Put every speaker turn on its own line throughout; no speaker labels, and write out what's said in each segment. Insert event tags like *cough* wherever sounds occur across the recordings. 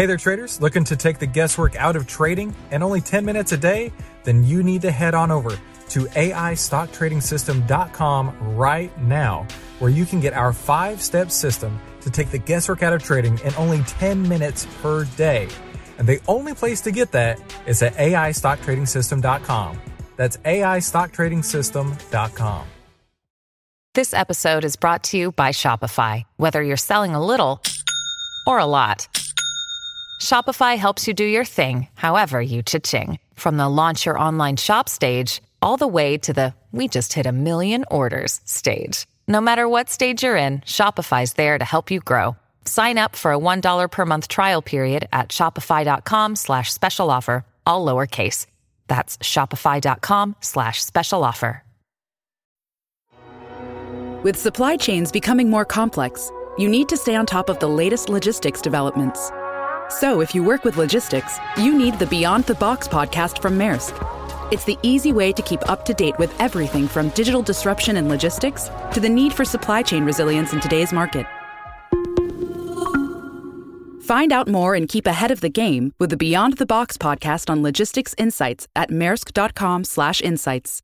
Hey there, traders. Looking to take the guesswork out of trading and only 10 minutes a day? Then you need to head on over to AIStockTradingSystem.com right now, where you can get our five step system to take the guesswork out of trading in only 10 minutes per day. And the only place to get that is at AIStockTradingSystem.com. That's AIStockTradingSystem.com.
This episode is brought to you by Shopify. Whether you're selling a little or a lot, Shopify helps you do your thing, however you cha-ching. From the launch your online shop stage, all the way to the we just hit a million orders stage. No matter what stage you're in, Shopify's there to help you grow. Sign up for a $1 per month trial period at shopify.com slash special offer, all lowercase. That's shopify.com slash special offer.
With supply chains becoming more complex, you need to stay on top of the latest logistics developments. So if you work with logistics, you need the Beyond the Box podcast from Maersk. It's the easy way to keep up to date with everything from digital disruption in logistics to the need for supply chain resilience in today's market. Find out more and keep ahead of the game with the Beyond the Box podcast on logistics insights at maersk.com/insights.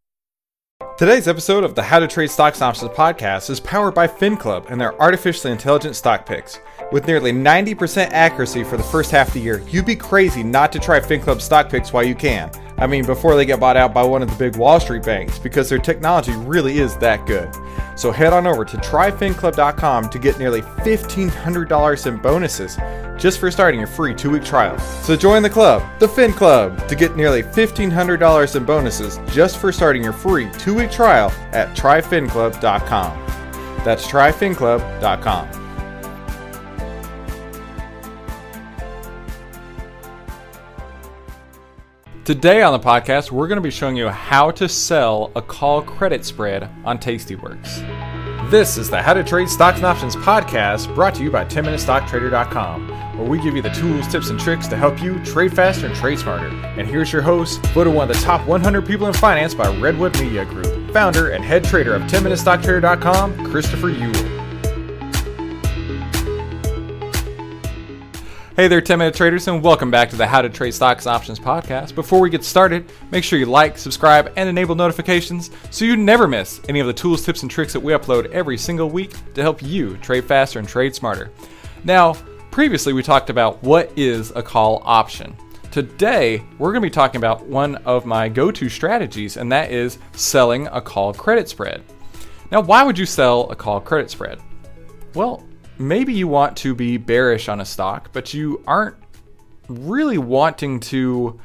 Today's episode of the How to Trade Stocks and Options podcast is powered by FinClub and their artificially intelligent stock picks. With nearly 90% accuracy for the first half of the year, you'd be crazy not to try FinClub stock picks while you can. I mean, before they get bought out by one of the big Wall Street banks, because their technology really is that good. So head on over to tryfinclub.com to get nearly $1,500 in bonuses just for starting your free two week trial. So join the club, the Fin Club, to get nearly $1,500 in bonuses just for starting your free two week trial at tryfinclub.com. That's tryfinclub.com. Today on the podcast, we're going to be showing you how to sell a call credit spread on Tastyworks. This is the How to Trade Stocks and Options podcast brought to you by 10MinuteStockTrader.com, where we give you the tools, tips, and tricks to help you trade faster and trade smarter. And here's your host, voted one of the top 100 people in finance by Redwood Media Group, founder and head trader of 10MinuteStockTrader.com, Christopher Uhl. Hey there, 10 Minute Traders, and welcome back to the How to Trade Stocks Options podcast. Before we get started, make sure you like, subscribe, and enable notifications so you never miss any of the tools, tips, and tricks that we upload every single week to help you trade faster and trade smarter. Now, previously we talked about what is a call option. Today, we're going to be talking about one of my go to strategies, and that is selling a call credit spread. Now, why would you sell a call credit spread? Well, maybe you want to be bearish on a stock, but you aren't really wanting to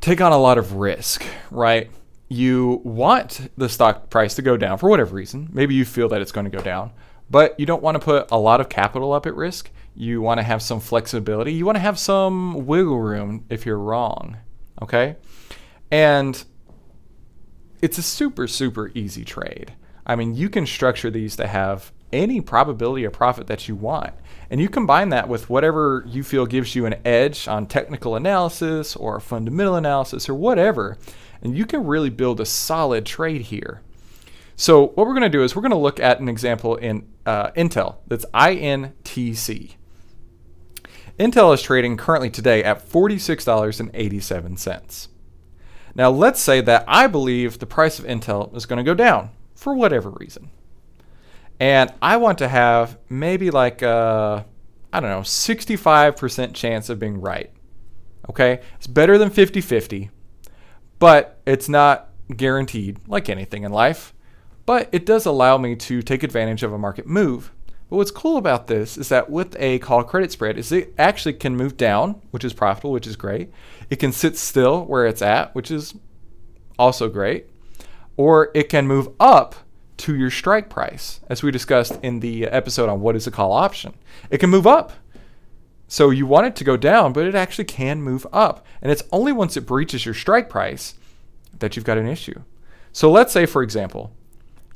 take on a lot of risk, right? You want the stock price to go down for whatever reason. Maybe you feel that it's going to go down, but you don't want to put a lot of capital up at risk. You want to have some flexibility. You want to have some wiggle room if you're wrong, okay? And it's a super, super easy trade. I mean, you can structure these to have any probability of profit that you want. And you combine that with whatever you feel gives you an edge on technical analysis or fundamental analysis or whatever, and you can really build a solid trade here. So, what we're going to do is we're going to look at an example in uh, Intel that's INTC. Intel is trading currently today at $46.87. Now, let's say that I believe the price of Intel is going to go down for whatever reason. And I want to have maybe like a, I don't know, 65% chance of being right. Okay? It's better than 50 50, but it's not guaranteed like anything in life. But it does allow me to take advantage of a market move. But what's cool about this is that with a call credit spread is it actually can move down, which is profitable, which is great. It can sit still where it's at, which is also great. Or it can move up to your strike price, as we discussed in the uh, episode on what is a call option. It can move up. So you want it to go down, but it actually can move up. And it's only once it breaches your strike price that you've got an issue. So let's say, for example,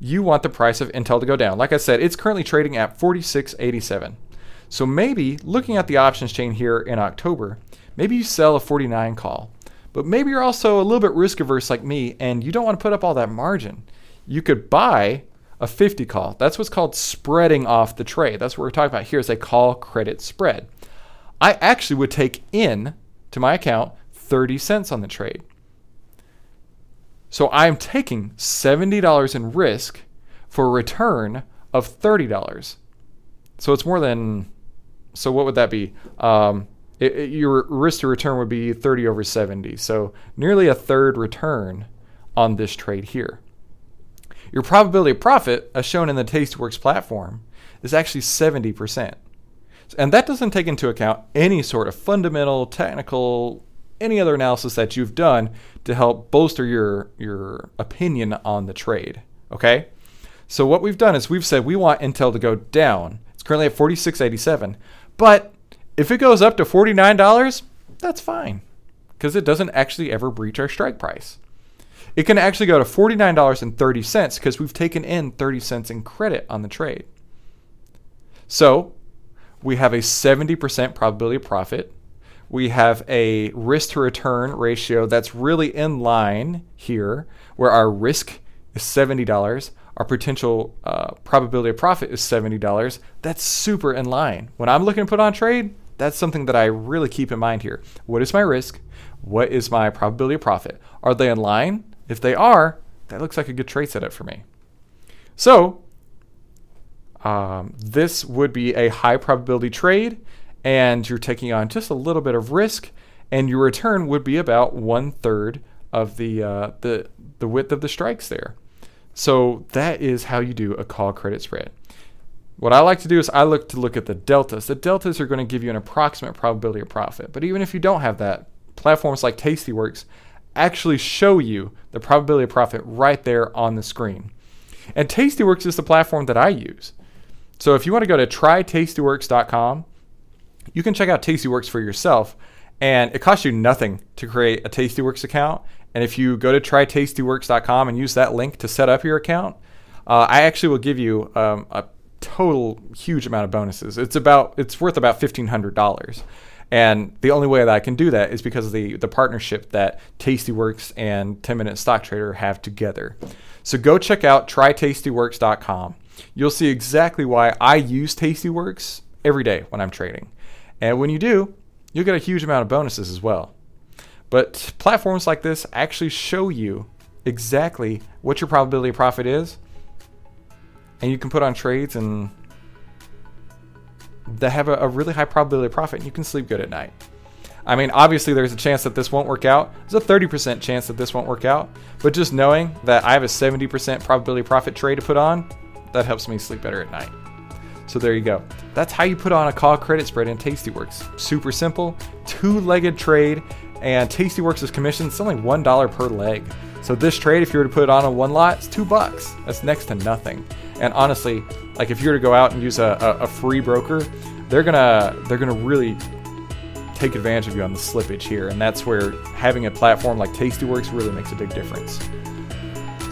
you want the price of Intel to go down. Like I said, it's currently trading at 46.87. So maybe looking at the options chain here in October, maybe you sell a 49 call. But maybe you're also a little bit risk averse like me and you don't want to put up all that margin you could buy a 50 call. That's what's called spreading off the trade. That's what we're talking about here is a call credit spread. I actually would take in to my account 30 cents on the trade. So I'm taking $70 in risk for a return of $30. So it's more than, so what would that be? Um, it, it, your risk to return would be 30 over 70. So nearly a third return on this trade here. Your probability of profit, as shown in the Tastyworks platform, is actually 70%. And that doesn't take into account any sort of fundamental, technical, any other analysis that you've done to help bolster your, your opinion on the trade. Okay? So what we've done is we've said we want Intel to go down. It's currently at 46.87, but if it goes up to $49, that's fine because it doesn't actually ever breach our strike price. It can actually go to $49.30 because we've taken in 30 cents in credit on the trade. So we have a 70% probability of profit. We have a risk to return ratio that's really in line here, where our risk is $70. Our potential uh, probability of profit is $70. That's super in line. When I'm looking to put on trade, that's something that I really keep in mind here. What is my risk? What is my probability of profit? Are they in line? If they are, that looks like a good trade setup for me. So, um, this would be a high probability trade, and you're taking on just a little bit of risk, and your return would be about one third of the uh, the the width of the strikes there. So that is how you do a call credit spread. What I like to do is I look to look at the deltas. The deltas are going to give you an approximate probability of profit. But even if you don't have that, platforms like Tastyworks actually show you the probability of profit right there on the screen. And Tastyworks is the platform that I use. So if you want to go to trytastyworks.com, you can check out Tastyworks for yourself. And it costs you nothing to create a Tastyworks account. And if you go to trytastyworks.com and use that link to set up your account, uh, I actually will give you um, a total huge amount of bonuses. It's about it's worth about fifteen hundred dollars. And the only way that I can do that is because of the, the partnership that Tastyworks and 10 Minute Stock Trader have together. So go check out trytastyworks.com. You'll see exactly why I use Tastyworks every day when I'm trading. And when you do, you'll get a huge amount of bonuses as well. But platforms like this actually show you exactly what your probability of profit is. And you can put on trades and that have a, a really high probability of profit and you can sleep good at night. I mean, obviously, there's a chance that this won't work out. There's a 30% chance that this won't work out. But just knowing that I have a 70% probability profit trade to put on, that helps me sleep better at night. So there you go. That's how you put on a call credit spread in Tastyworks. Super simple, two-legged trade, and Tastyworks' commission is only one dollar per leg. So this trade, if you were to put it on a one lot, it's two bucks. That's next to nothing. And honestly, like if you were to go out and use a, a, a free broker, they're gonna they're gonna really take advantage of you on the slippage here, and that's where having a platform like Tastyworks really makes a big difference.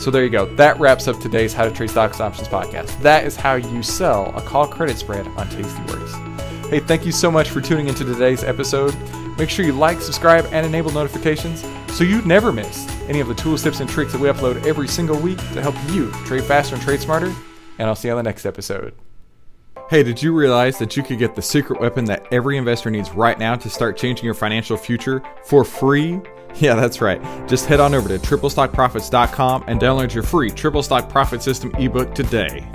So there you go. That wraps up today's How to Trade Stocks Options podcast. That is how you sell a call credit spread on Tastyworks. Hey, thank you so much for tuning into today's episode. Make sure you like, subscribe, and enable notifications so you never miss any of the tools, tips, and tricks that we upload every single week to help you trade faster and trade smarter. And I'll see you on the next episode. Hey, did you realize that you could get the secret weapon that every investor needs right now to start changing your financial future for free? *laughs* Yeah, that's right. Just head on over to triplestockprofits.com and download your free Triple Stock Profit System ebook today.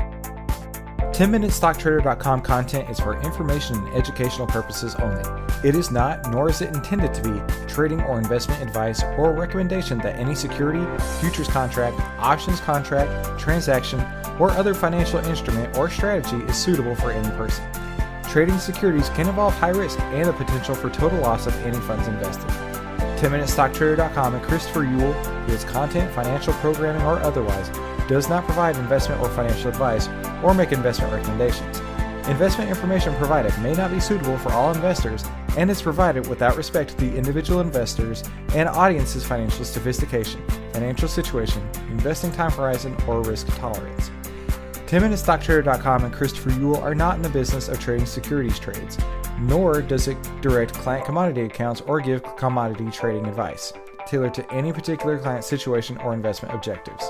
10MinuteStockTrader.com content is for information and educational purposes only. It is not, nor is it intended to be, trading or investment advice or recommendation that any security, futures contract, options contract, transaction, or other financial instrument or strategy is suitable for any person. Trading securities can involve high risk and the potential for total loss of any funds invested. 10MinuteStockTrader.com and Christopher Uhl, with content, financial programming, or otherwise, does not provide investment or financial advice or make investment recommendations. Investment information provided may not be suitable for all investors and is provided without respect to the individual investors and audience's financial sophistication, financial situation, investing time horizon, or risk tolerance. 10MinuteStockTrader.com and Christopher Uhl are not in the business of trading securities trades, nor does it direct client commodity accounts or give commodity trading advice, tailored to any particular client situation or investment objectives.